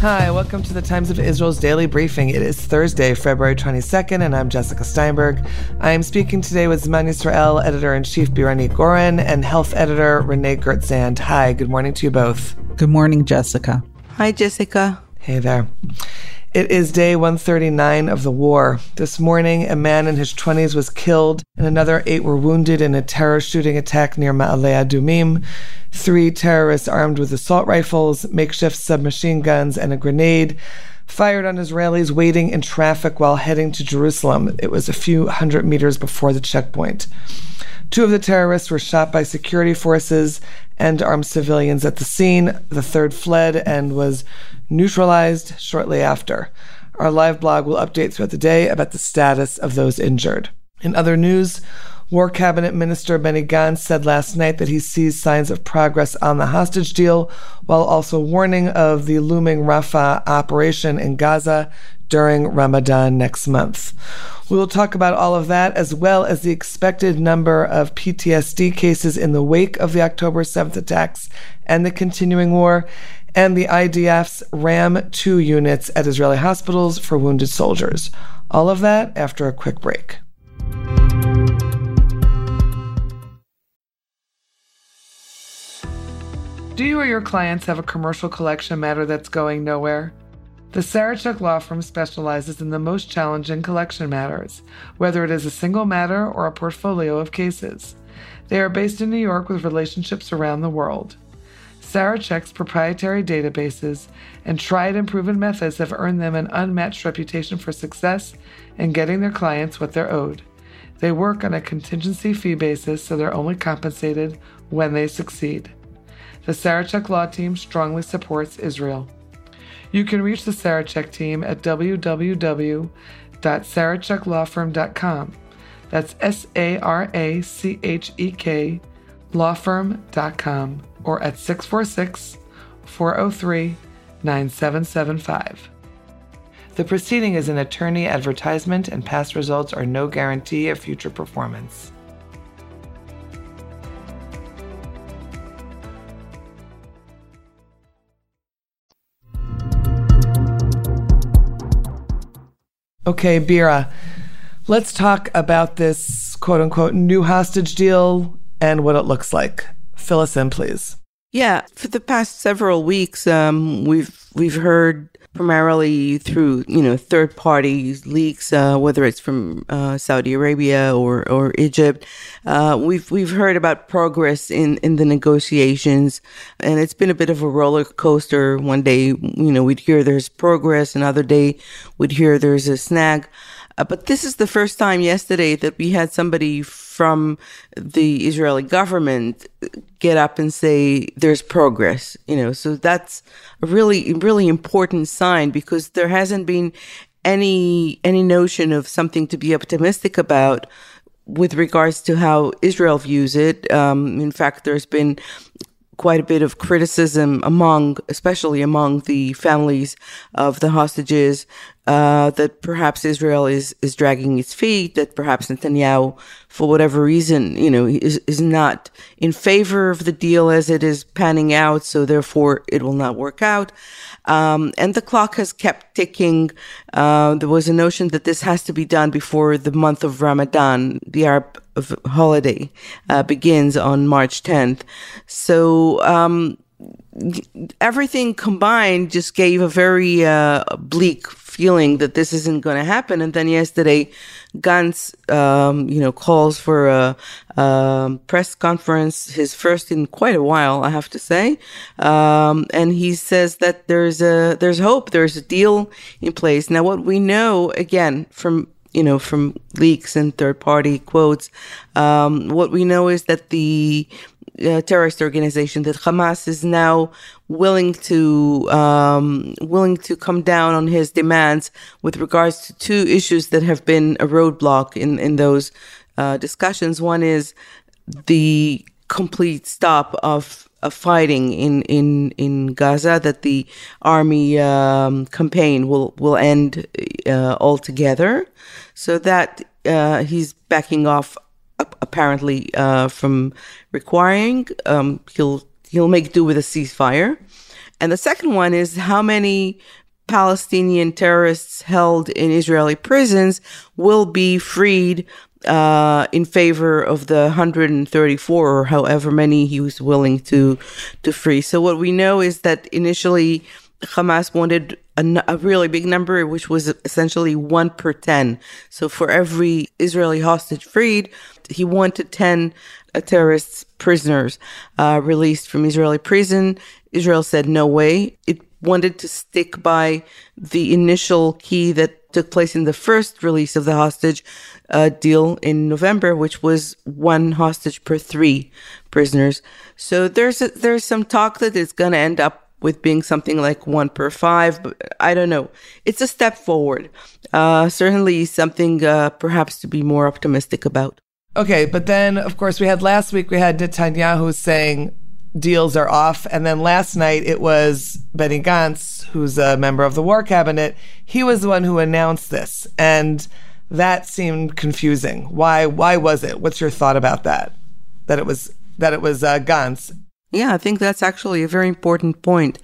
Hi, welcome to the Times of Israel's daily briefing. It is Thursday, February 22nd, and I'm Jessica Steinberg. I am speaking today with Zman Yisrael editor in chief Biranit Goren, and health editor Renee Ghert-Zand. Hi, good morning to you both. Good morning, Jessica. Hi, Jessica. Hey there. It is day 139 of the war. This morning, a man in his 20s was killed, and another eight were wounded in a terror shooting attack near Ma'ale Adumim. Three terrorists armed with assault rifles, makeshift submachine guns, and a grenade fired on Israelis waiting in traffic while heading to Jerusalem. It was a few hundred meters before the checkpoint. Two of the terrorists were shot by security forces and armed civilians at the scene. The third fled and was neutralized shortly after. Our live blog will update throughout the day about the status of those injured. In other news, War Cabinet Minister Benny Gantz said last night that he sees signs of progress on the hostage deal, while also warning of the looming Rafah operation in Gaza during Ramadan next month. We will talk about all of that as well as the expected number of PTSD cases in the wake of the October 7th attacks and the continuing war, and the IDF's RAM 2 units at Israeli hospitals for wounded soldiers. All of that after a quick break. Do you or your clients have a commercial collection matter that's going nowhere? The Sarachek Law Firm specializes in the most challenging collection matters, whether it is a single matter or a portfolio of cases. They are based in New York with relationships around the world. Sarachek's proprietary databases and tried and proven methods have earned them an unmatched reputation for success in getting their clients what they're owed. They work on a contingency fee basis, so they're only compensated when they succeed. The Sarachek Law Team strongly supports Israel. You can reach the Sarachek team at www.saracheklawfirm.com. That's S A R A C H E K lawfirm.com or at 646 403 9775. The proceeding is an attorney advertisement, and past results are no guarantee of future performance. Okay, Bira, let's talk about this quote unquote new hostage deal and what it looks like. Fill us in, please. Yeah, for the past several weeks, um, we've we've heard primarily through you know third party leaks, uh, whether it's from uh, Saudi Arabia or or Egypt. Uh, we've we've heard about progress in in the negotiations, and it's been a bit of a roller coaster. One day, you know, we'd hear there's progress, another day we'd hear there's a snag. Uh, but this is the first time yesterday that we had somebody from the Israeli government get up and say there's progress, you know. So that's a really, really important sign because there hasn't been any any notion of something to be optimistic about with regards to how Israel views it. Um, in fact, there's been quite a bit of criticism among, especially among the families of the hostages, uh, that perhaps Israel is, is dragging its feet, that perhaps Netanyahu, for whatever reason, you know, is, is not in favor of the deal as it is panning out, so therefore it will not work out. Um, and the clock has kept ticking. Uh, there was a notion that this has to be done before the month of Ramadan, the Arab holiday, uh, begins on March 10th. So, um, everything combined just gave a very uh, bleak feeling that this isn't going to happen. And then yesterday, Gantz, um, you know, calls for a, a, press conference, his first in quite a while, I have to say. Um, and he says that there's a there's hope, there's a deal in place. Now, what we know again from you know from leaks and third party quotes, um, what we know is that the uh, terrorist organization that Hamas is now willing to um, willing to come down on his demands with regards to two issues that have been a roadblock in in those uh, discussions. One is the complete stop of, of fighting in, in, in Gaza, that the army um, campaign will, will end uh, altogether. So that uh, he's backing off apparently uh, from requiring. Um, he'll he'll make do with a ceasefire. And the second one is how many Palestinian terrorists held in Israeli prisons will be freed uh, in favor of the 134 or however many he was willing to to free. So what we know is that initially Hamas wanted a, a, really big number, which was essentially one per 10. So for every Israeli hostage freed, he wanted 10 uh, terrorists prisoners uh, released from Israeli prison. Israel said no way. It wanted to stick by the initial key that took place in the first release of the hostage uh, deal in November, which was one hostage per three prisoners. So there's a, there's some talk that it's going to end up with being something like one per five, but I don't know. It's a step forward. Uh, certainly something uh, perhaps to be more optimistic about. Okay, but then of course we had last week we had Netanyahu saying deals are off, and then last night it was Benny Gantz, who's a member of the War Cabinet. He was the one who announced this, and that seemed confusing. Why? Why was it? What's your thought about that? That it was that it was uh, Gantz. Yeah, I think that's actually a very important point.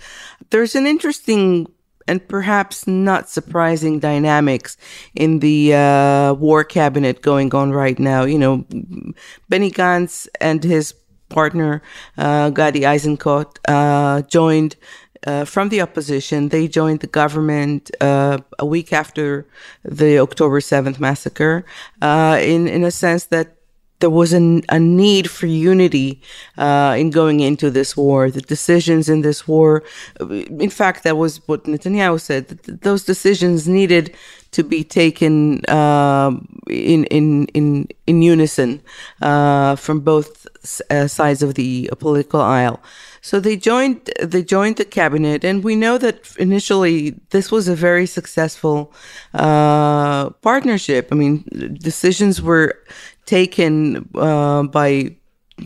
There's an interesting and perhaps not surprising dynamics in the uh, war cabinet going on right now. You know, Benny Gantz and his partner uh, Gadi Eisenkot uh, joined uh, from the opposition. They joined the government uh, a week after the October 7th massacre, uh, in, in a sense that there was an, a need for unity uh, in going into this war. The decisions in this war, in fact, that was what Netanyahu said. That those decisions needed to be taken uh, in in in in unison uh, from both uh, sides of the political aisle. So they joined they joined the cabinet, and we know that initially this was a very successful uh, partnership. I mean, decisions were taken uh, by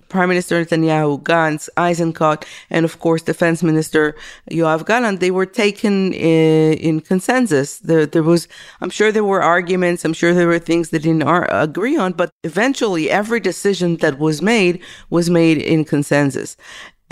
Prime Minister Netanyahu, Gantz, Eisenkot, and of course Defense Minister Yoav Gallant, they were taken in, in consensus. There, there, was, I'm sure there were arguments. I'm sure there were things they didn't ar- agree on, but eventually every decision that was made was made in consensus.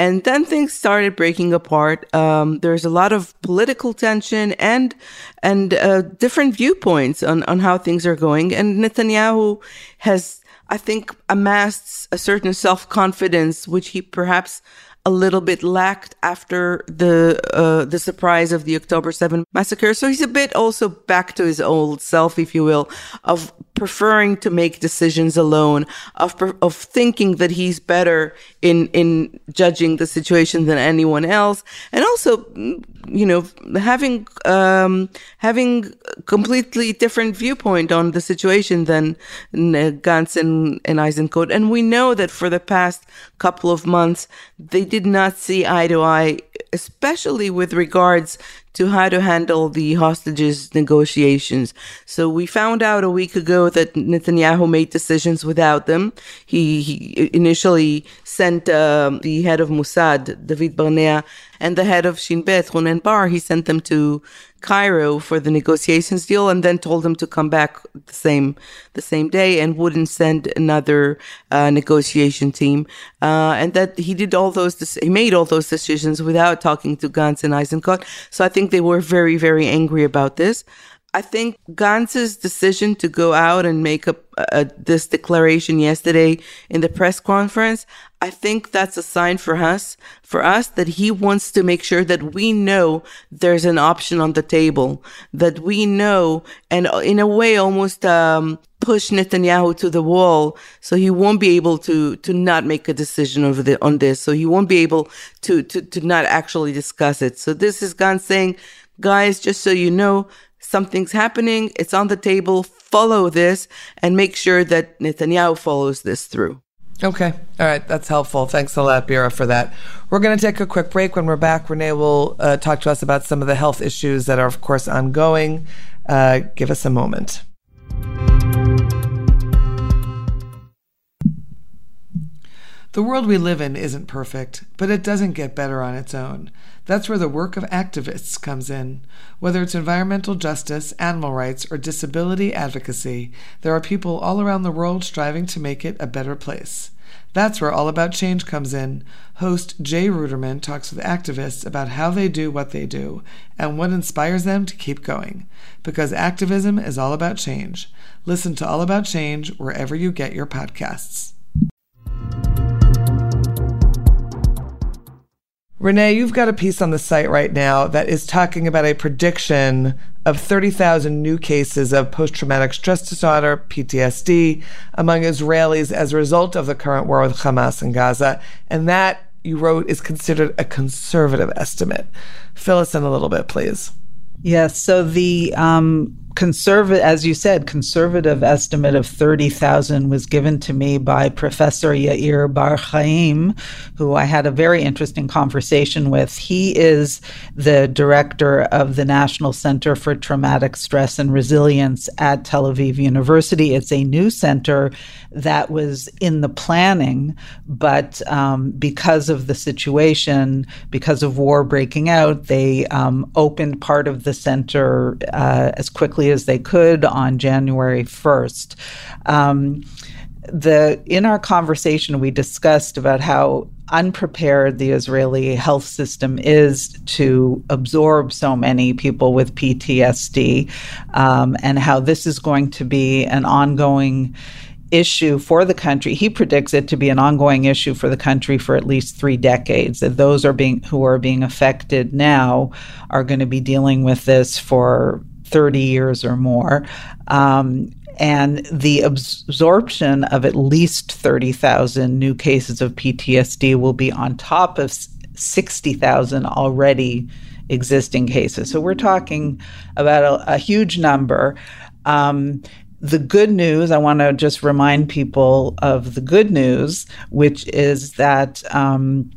And then things started breaking apart. Um, there's a lot of political tension and and uh, different viewpoints on, on how things are going. And Netanyahu has, I think, amassed a certain self confidence, which he perhaps a little bit lacked after the uh, the surprise of the October 7 massacre. So he's a bit also back to his old self, if you will, of preferring to make decisions alone, of of thinking that he's better in in judging the situation than anyone else, and also, you know, having um, having completely different viewpoint on the situation than Gantz and, and Eisenkot. And we know that for the past couple of months, they did not see eye to eye, especially with regards to how to handle the hostages negotiations. So we found out a week ago that Netanyahu made decisions without them. He, he initially sent uh, the head of Mossad, David Barnea, and the head of Shin Bet, Ronen Bar, he sent them to Cairo for the negotiations deal and then told them to come back the same the same day and wouldn't send another uh, negotiation team. Uh, and that he did all those he made all those decisions without talking to Gantz and Eisenkot. So I think they were very very angry about this I think Gantz's decision to go out and make a, a, this declaration yesterday in the press conference, I think that's a sign for us, for us that he wants to make sure that we know there's an option on the table, that we know, and in a way almost um, push Netanyahu to the wall, so he won't be able to to not make a decision over the, on this. So he won't be able to to to not actually discuss it. So this is Gantz saying, guys, just so you know something's happening, it's on the table, follow this and make sure that Netanyahu follows this through. Okay. All right. That's helpful. Thanks a lot, Bira, for that. We're going to take a quick break. When we're back, Renee will uh, talk to us about some of the health issues that are, of course, ongoing. Uh, give us a moment. The world we live in isn't perfect, but it doesn't get better on its own. That's where the work of activists comes in. Whether it's environmental justice, animal rights, or disability advocacy, there are people all around the world striving to make it a better place. That's where All About Change comes in. Host Jay Ruderman talks with activists about how they do what they do and what inspires them to keep going. Because activism is all about change. Listen to All About Change wherever you get your podcasts. Renee, you've got a piece on the site right now that is talking about a prediction of 30,000 new cases of post traumatic stress disorder, PTSD, among Israelis as a result of the current war with Hamas in Gaza. And that, you wrote, is considered a conservative estimate. Fill us in a little bit, please. Yes. So the um, conservative, as you said, conservative estimate of 30,000 was given to me by Professor Yair Bar Chaim, who I had a very interesting conversation with. He is the director of the National Center for Traumatic Stress and Resilience at Tel Aviv University. It's a new center that was in the planning, but um, because of the situation, because of war breaking out, they um, opened part of the center uh, as quickly as they could on January 1st. Um, the in our conversation we discussed about how unprepared the Israeli health system is to absorb so many people with PTSD, um, and how this is going to be an ongoing issue for the country. He predicts it to be an ongoing issue for the country for at least three decades. That those are being who are being affected now are going to be dealing with this for 30 years or more. Um, and the absorption of at least 30,000 new cases of PTSD will be on top of 60,000 already existing cases. So we're talking about a, a huge number. Um, the good news, I want to just remind people of the good news, which is that, um,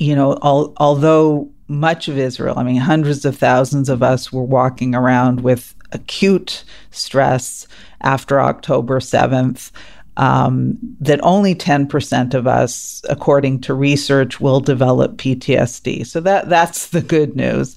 you know, al- although much of Israel, I mean, hundreds of thousands of us were walking around with acute stress after October 7th. Um, that only 10% of us, according to research, will develop PTSD. So that that's the good news.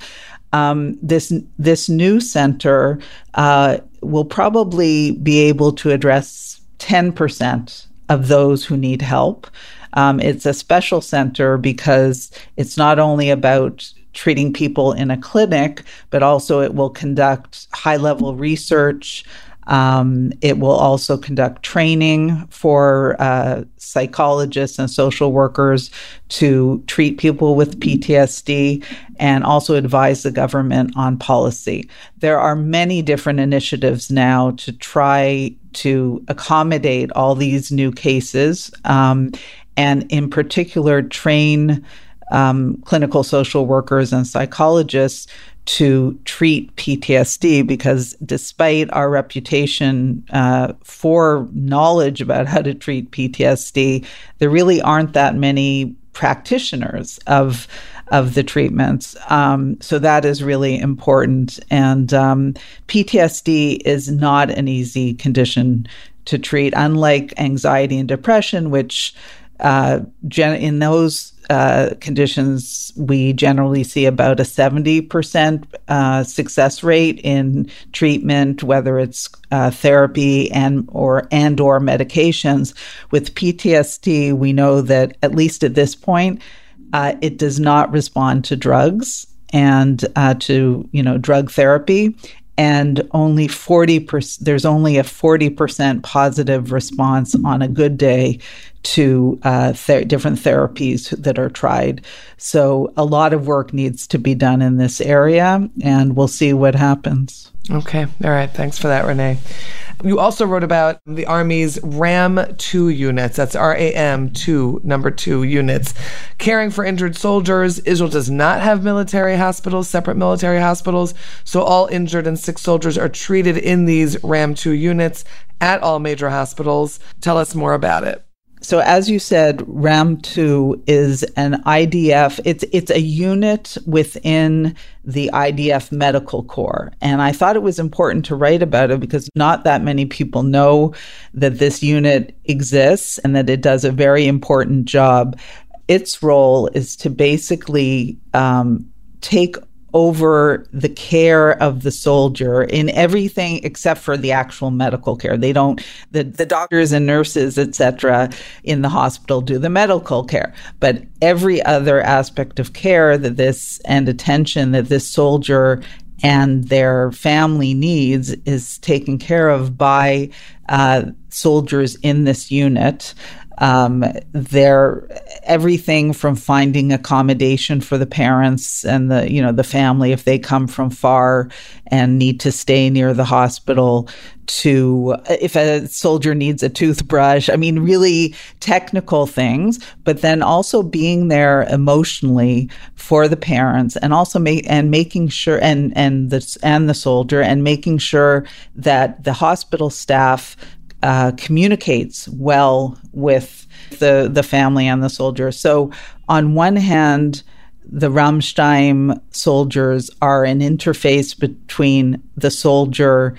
Um, this this new center uh, will probably be able to address 10% of those who need help. Um, it's a special center because it's not only about treating people in a clinic, but also it will conduct high level research. Um, it will also conduct training for uh, psychologists and social workers to treat people with PTSD and also advise the government on policy. There are many different initiatives now to try to accommodate all these new cases. Um, and in particular train um, clinical social workers and psychologists to treat PTSD because despite our reputation uh, for knowledge about how to treat PTSD, there really aren't that many practitioners of of the treatments. Um, so that is really important. And um, PTSD is not an easy condition to treat, unlike anxiety and depression, which uh, gen- in those uh, conditions, we generally see about a 70% uh, success rate in treatment, whether it's uh, therapy and or and or medications. With PTSD, we know that at least at this point, uh, it does not respond to drugs and to you know drug therapy and only 40% there's only a 40% positive response on a good day to uh, different therapies that are tried so a lot of work needs to be done in this area and we'll see what happens okay all right thanks for that renee you also wrote about the Army's RAM 2 units. That's RAM 2, number 2 units. Caring for injured soldiers. Israel does not have military hospitals, separate military hospitals. So all injured and sick soldiers are treated in these RAM 2 units at all major hospitals. Tell us more about it. So as you said, RAM2 is an IDF. It's it's a unit within the IDF Medical Corps, and I thought it was important to write about it because not that many people know that this unit exists and that it does a very important job. Its role is to basically um, take over the care of the soldier in everything except for the actual medical care. They don't the, the doctors and nurses, etc., in the hospital do the medical care. But every other aspect of care that this and attention that this soldier and their family needs is taken care of by uh, soldiers in this unit. Um, they're everything from finding accommodation for the parents and the you know the family if they come from far and need to stay near the hospital to if a soldier needs a toothbrush. I mean really technical things but then also being there emotionally for the parents and also and making sure and and the and the soldier and making sure that the hospital staff uh, communicates well with the the family and the soldier. So on one hand, the Ram Shtayim soldiers are an interface between the soldier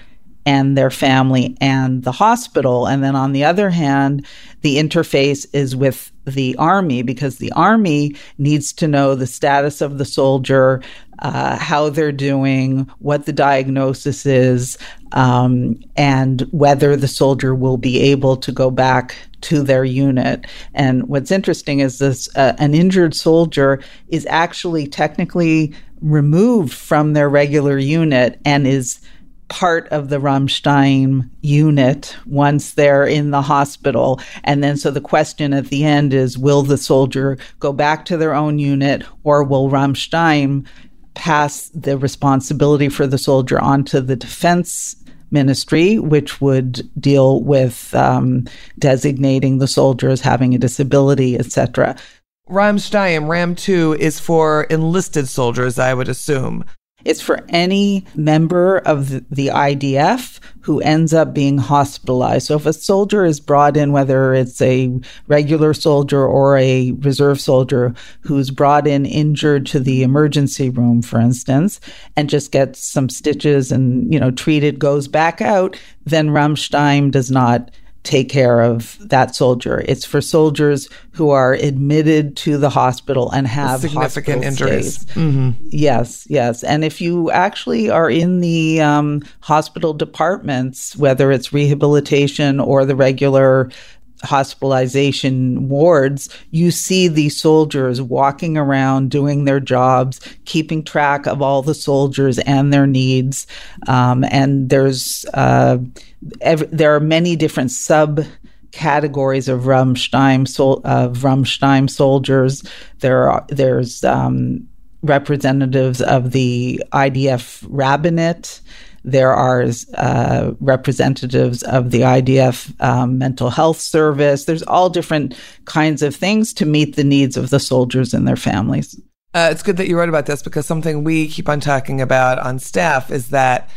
and their family and the hospital. And then on the other hand, the interface is with the army because the army needs to know the status of the soldier, uh, how they're doing, what the diagnosis is, um, and whether the soldier will be able to go back to their unit. And what's interesting is this uh, an injured soldier is actually technically removed from their regular unit and is part of the Ram Shtayim unit once they're in the hospital. And then, so the question at the end is will the soldier go back to their own unit or will Ram Shtayim pass the responsibility for the soldier onto the defense ministry, which would deal with um, designating the soldier as having a disability, etc. Ram Shtayim, Ram 2 is for enlisted soldiers, I would assume. It's for any member of the IDF who ends up being hospitalized. So if a soldier is brought in, whether it's a regular soldier or a reserve soldier who's brought in injured to the emergency room, for instance, and just gets some stitches and, you know, treated, goes back out, then Ram Shtayim does not take care of that soldier. It's for soldiers who are admitted to the hospital and have significant injuries. Mm-hmm. Yes, yes. And if you actually are in the um, hospital departments, whether it's rehabilitation or the regular hospitalization wards, you see these soldiers walking around doing their jobs, keeping track of all the soldiers and their needs. Um, and there's uh, ev- there are many different sub categories of Ram Shtayim sol- of Ram Shtayim soldiers. There are there's um, representatives of the IDF rabbinate. There are uh, representatives of the IDF um, mental health service. There's all different kinds of things to meet the needs of the soldiers and their families. Uh, it's good that you wrote about this because something we keep on talking about on staff is that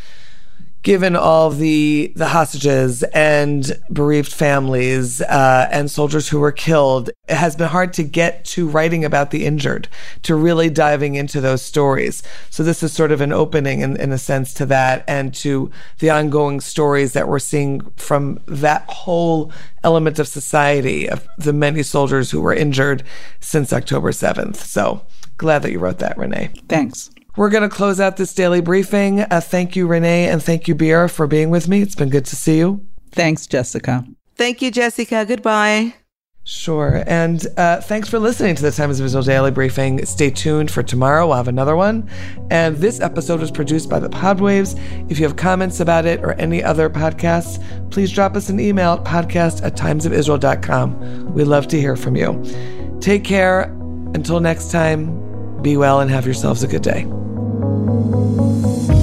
given all the the hostages and bereaved families uh, and soldiers who were killed, it has been hard to get to writing about the injured, to really diving into those stories. So this is sort of an opening in, in a sense to that and to the ongoing stories that we're seeing from that whole element of society of the many soldiers who were injured since October 7th. So glad that you wrote that, Renee. Thanks. We're going to close out this daily briefing. Uh, thank you, Renee, and thank you, Bira, for being with me. It's been good to see you. Thanks, Jessica. Thank you, Jessica. Goodbye. Sure. And uh, thanks for listening to the Times of Israel Daily Briefing. Stay tuned for tomorrow. We'll have another one. And this episode was produced by the Podwaves. If you have comments about it or any other podcasts, please drop us an email at podcast at timesofisrael.com. We love to hear from you. Take care. Until next time, be well and have yourselves a good day. Thank you.